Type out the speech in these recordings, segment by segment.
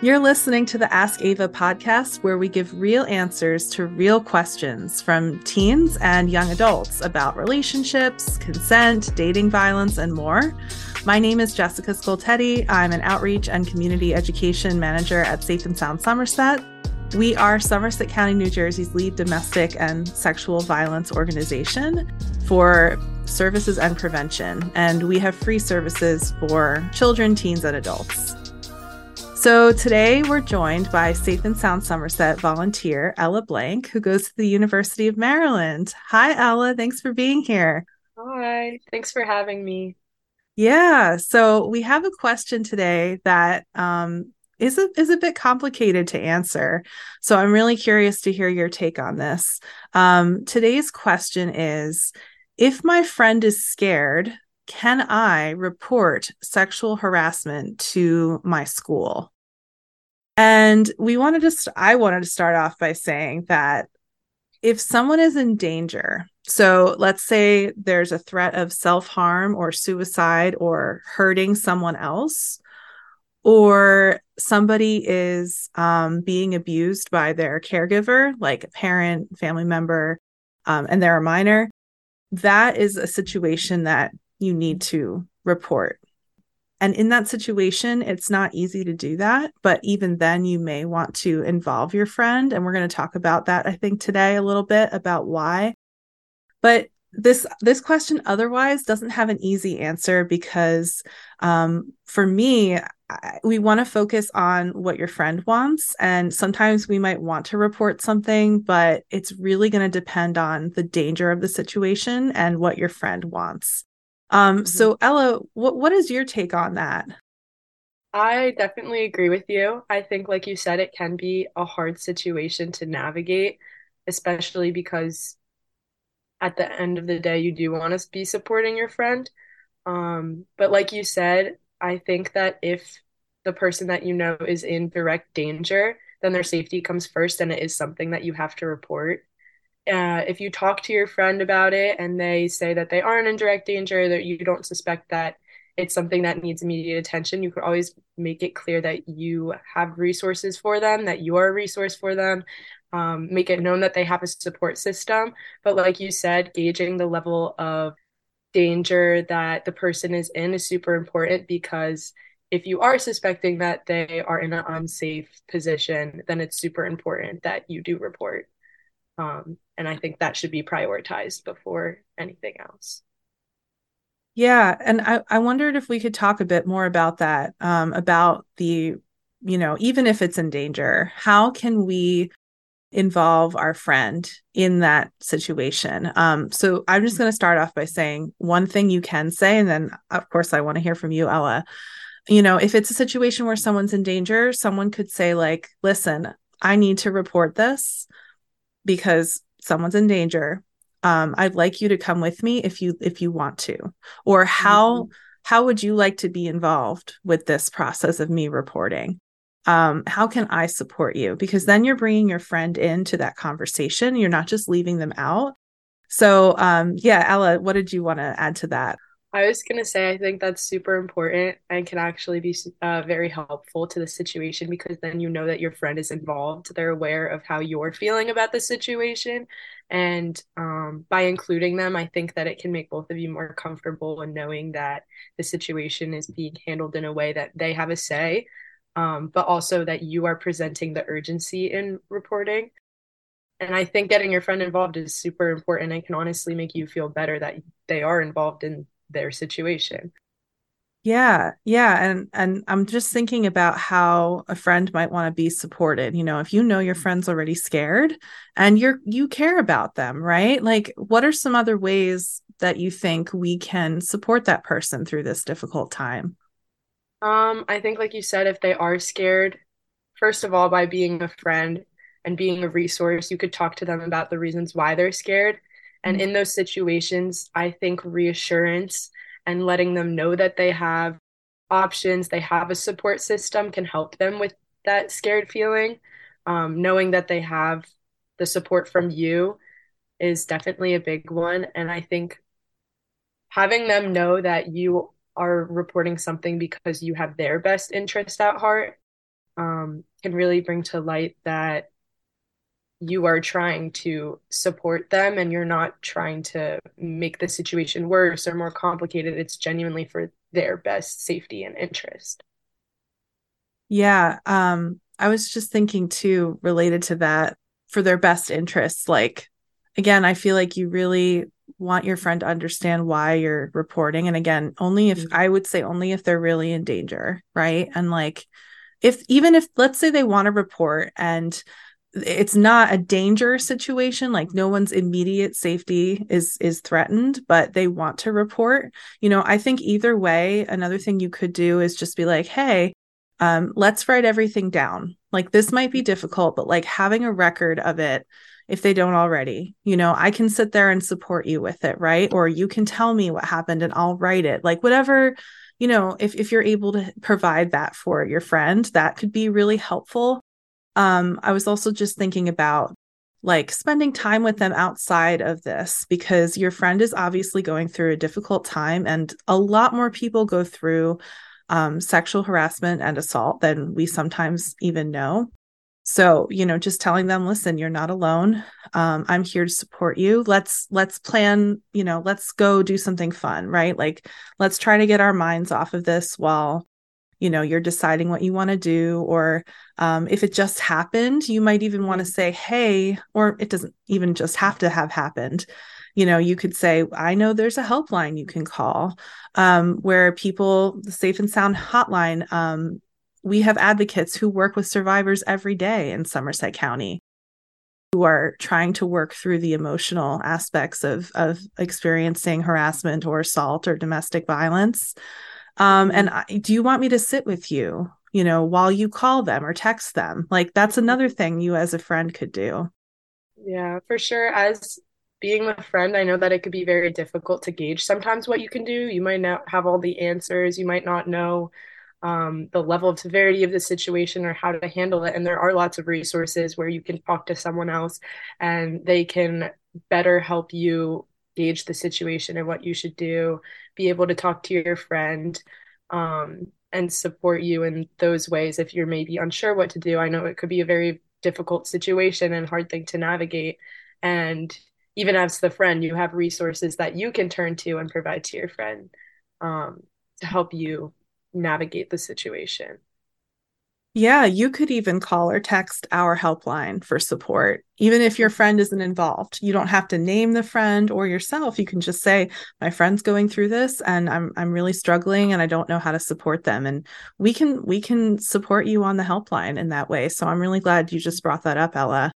You're listening to the Ask Ava podcast, where we give real answers to real questions from teens and young adults about relationships, consent, dating violence, and more. My name is Jessica Scoltetti. I'm an outreach and community education manager at Safe and Sound Somerset. We are Somerset County, New Jersey's lead domestic and sexual violence organization for services and prevention, and we have free services for children, teens, and adults. So today we're joined by Safe and Sound Somerset volunteer Ella Blank, who goes to the University of Maryland. Hi, Ella. Thanks for being here. Hi. Thanks for having me. Yeah. So we have a question today that um, is a, is a bit complicated to answer. So I'm really curious to hear your take on this. Um, today's question is If my friend is scared can I report sexual harassment to my school? And we wanted to, st- I wanted to start off by saying that if someone is in danger, so let's say there's a threat of self harm or suicide or hurting someone else, or somebody is um, being abused by their caregiver, like a parent, family member, um, and they're a minor, that is a situation that you need to report. And in that situation, it's not easy to do that. But even then, you may want to involve your friend. And we're going to talk about that, I think, today a little bit about why. But this this question otherwise doesn't have an easy answer because um, for me I, we want to focus on what your friend wants and sometimes we might want to report something but it's really going to depend on the danger of the situation and what your friend wants um, mm-hmm. So, Ella, what what is your take on that? I definitely agree with you. I think, like you said, it can be a hard situation to navigate, especially because at the end of the day, you do want to be supporting your friend. Um, but like you said, I think that if the person that you know is in direct danger, then their safety comes first, and it is something that you have to report uh, if you talk to your friend about it and they say that they aren't in direct danger, that you don't suspect that it's something that needs immediate attention, you could always make it clear that you have resources for them, that you are a resource for them. Um, make it known that they have a support system. But like you said, gauging the level of danger that the person is in is super important because if you are suspecting that they are in an unsafe position, then it's super important that you do report. Um, and I think that should be prioritized before anything else. Yeah. And I, I wondered if we could talk a bit more about that, um, about the, you know, even if it's in danger, how can we involve our friend in that situation? Um, so I'm just going to start off by saying one thing you can say, and then, of course, I want to hear from you, Ella. You know, if it's a situation where someone's in danger, someone could say, like, listen, I need to report this because someone's in danger um, i'd like you to come with me if you if you want to. Or how mm-hmm. how would you like to be involved with this process of me reporting? Um, how can i support you? Because then you're bringing your friend into that conversation. You're not just leaving them out. So um, yeah ella what did you want to add to that I was going to say, I think that's super important and can actually be uh, very helpful to the situation because then you know that your friend is involved. They're aware of how you're feeling about the situation. And um, by including them, I think that it can make both of you more comfortable in knowing that the situation is being handled in a way that they have a say, um, but also that you are presenting the urgency in reporting. And I think getting your friend involved is super important and can honestly make you feel better that they are involved in their situation. Yeah yeah and and i'm just thinking about how a friend might want to be supported you know if you know your friend's already scared and you're you care about them right? Like what are some other ways that you think we can support that person through this difficult time? Um i think like you said if they are scared first of all by being a friend and being a resource you could talk to them about the reasons why they're scared and in those situations, I think reassurance and letting them know that they have options, they have a support system can help them with that scared feeling. Um, knowing that they have the support from you is definitely a big one. And I think having them know that you are reporting something because you have their best interest at heart um, can really bring to light that you are trying to support them and you're not trying to make the situation worse or more complicated. It's genuinely for their best safety and interest. Yeah. Um, I was just thinking too, related to that, for their best interests. Like, again, I feel like you really want your friend to understand why you're reporting. And again, only if mm-hmm. I would say only if they're really in danger, right? And like, if even if let's say they want to report and it's not a danger situation like no one's immediate safety is is threatened but they want to report. You know i think either way another thing you could do is just be like hey um, let's write everything down. Like this might be difficult but like having a record of it if they don't already you know i can sit there and support you with it right? Or you can tell me what happened and i'll write it. Like whatever you know if, if you're able to provide that for your friend that could be really helpful um, I was also just thinking about like spending time with them outside of this because your friend is obviously going through a difficult time and a lot more people go through um, sexual harassment and assault than we sometimes even know. So you know just telling them listen you're not alone. Um, i'm here to support you. Let's let's plan you know let's go do something fun right? Like let's try to get our minds off of this while you know you're deciding what you want to do or um, if it just happened you might even want to say hey or it doesn't even just have to have happened. You know you could say i know there's a helpline you can call um, where people the safe and sound hotline um, we have advocates who work with survivors every day in somerset county who are trying to work through the emotional aspects of of experiencing harassment or assault or domestic violence um, and I, do you want me to sit with you, you know, while you call them or text them? Like that's another thing you as a friend could do. Yeah, for sure. As being a friend, I know that it could be very difficult to gauge sometimes what you can do. You might not have all the answers. You might not know um, the level of severity of the situation or how to handle it. And there are lots of resources where you can talk to someone else and they can better help you gauge the situation and what you should do, be able to talk to your friend um, and support you in those ways if you're maybe unsure what to do. I know it could be a very difficult situation and hard thing to navigate. And even as the friend, you have resources that you can turn to and provide to your friend um, to help you navigate the situation. Yeah, you could even call or text our helpline for support, even if your friend isn't involved. You don't have to name the friend or yourself. You can just say, "My friend's going through this and I'm I'm really struggling and I don't know how to support them." And we can we can support you on the helpline in that way. So I'm really glad you just brought that up, Ella.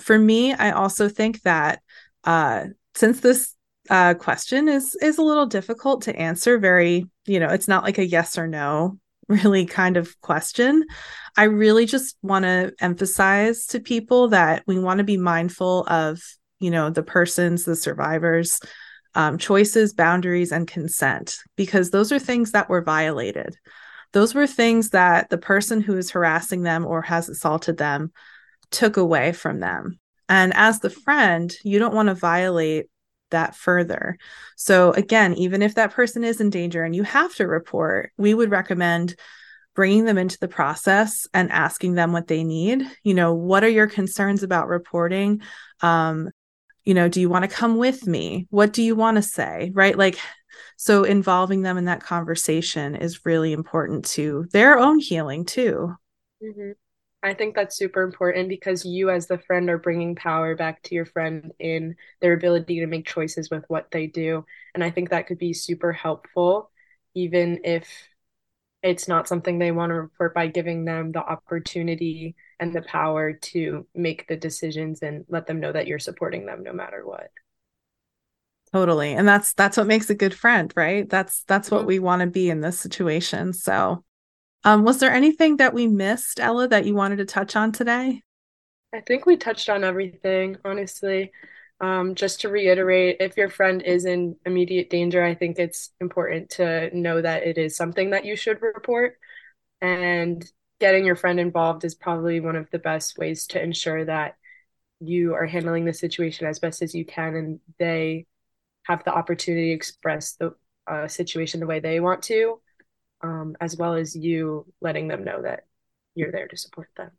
For me, I also think that uh since this uh, question is is a little difficult to answer very you know it's not like a yes or no really kind of question. I really just want to emphasize to people that we want to be mindful of, you know, the persons, the survivors, um, choices, boundaries, and consent, because those are things that were violated. Those were things that the person who is harassing them or has assaulted them took away from them. And as the friend, you don't want to violate that further. So, again, even if that person is in danger and you have to report, we would recommend bringing them into the process and asking them what they need. You know, what are your concerns about reporting? Um, you know, do you want to come with me? What do you want to say? Right. Like, so involving them in that conversation is really important to their own healing, too. Mm-hmm. I think that's super important because you, as the friend, are bringing power back to your friend in their ability to make choices with what they do. And I think that could be super helpful, even if it's not something they want to report by giving them the opportunity and the power to make the decisions and let them know that you're supporting them no matter what totally and that's that's what makes a good friend right that's that's what mm-hmm. we want to be in this situation so um, was there anything that we missed, Ella, that you wanted to touch on today? I think we touched on everything, honestly. Um, just to reiterate, if your friend is in immediate danger, I think it's important to know that it is something that you should report. And getting your friend involved is probably one of the best ways to ensure that you are handling the situation as best as you can and they have the opportunity to express the uh, situation the way they want to um, as well as you letting them know that you're there to support them.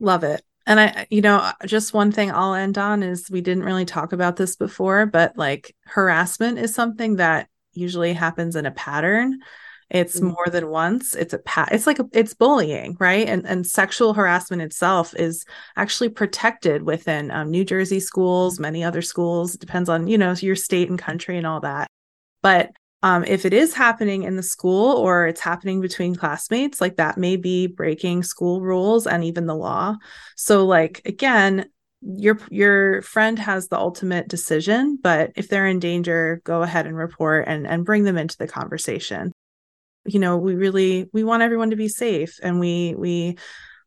Love it. And I, you know, just one thing I'll end on is we didn't really talk about this before, but like harassment is something that usually happens in a pattern. It's mm-hmm. more than once. It's a pat. It's like a, it's bullying, right? And and sexual harassment itself is actually protected within um, New Jersey schools, many other schools. It depends on you know your state and country and all that. But um, if it is happening in the school or it's happening between classmates, like that may be breaking school rules and even the law. So, like again, your your friend has the ultimate decision, but if they're in danger, go ahead and report and and bring them into the conversation. You know, we really we want everyone to be safe, and we we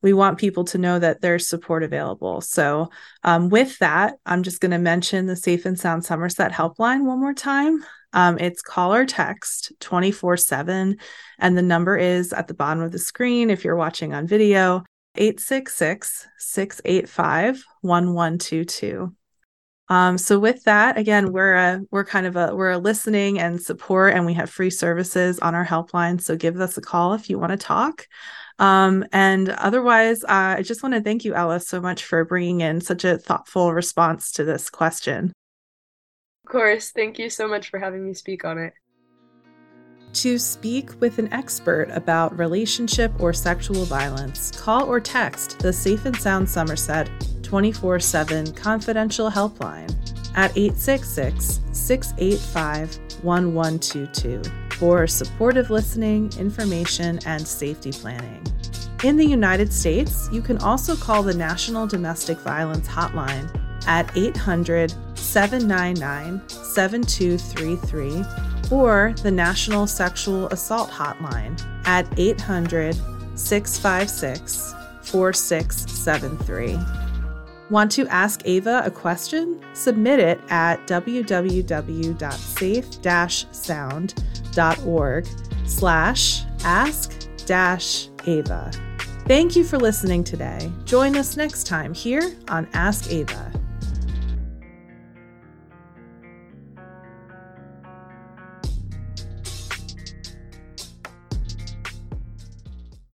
we want people to know that there's support available. So, um, with that, I'm just going to mention the Safe and Sound Somerset helpline one more time. Um, it's call or text 24 7. And the number is at the bottom of the screen if you're watching on video 866 685 1122. Um, so with that, again, we're a we're kind of a we're a listening and support, and we have free services on our helpline. So give us a call if you want to talk. Um, and otherwise, uh, I just want to thank you, Ella, so much for bringing in such a thoughtful response to this question Of course. Thank you so much for having me speak on it. To speak with an expert about relationship or sexual violence, call or text the Safe and Sound Somerset 24 7 confidential helpline at 866 685 1122 for supportive listening, information, and safety planning. In the United States, you can also call the National Domestic Violence Hotline at 800 799 7233 or the National Sexual Assault Hotline at 800 656 4673. Want to ask Ava a question? Submit it at www.safe-sound.org slash ask-ava. Thank you for listening today. Join us next time here on Ask Ava.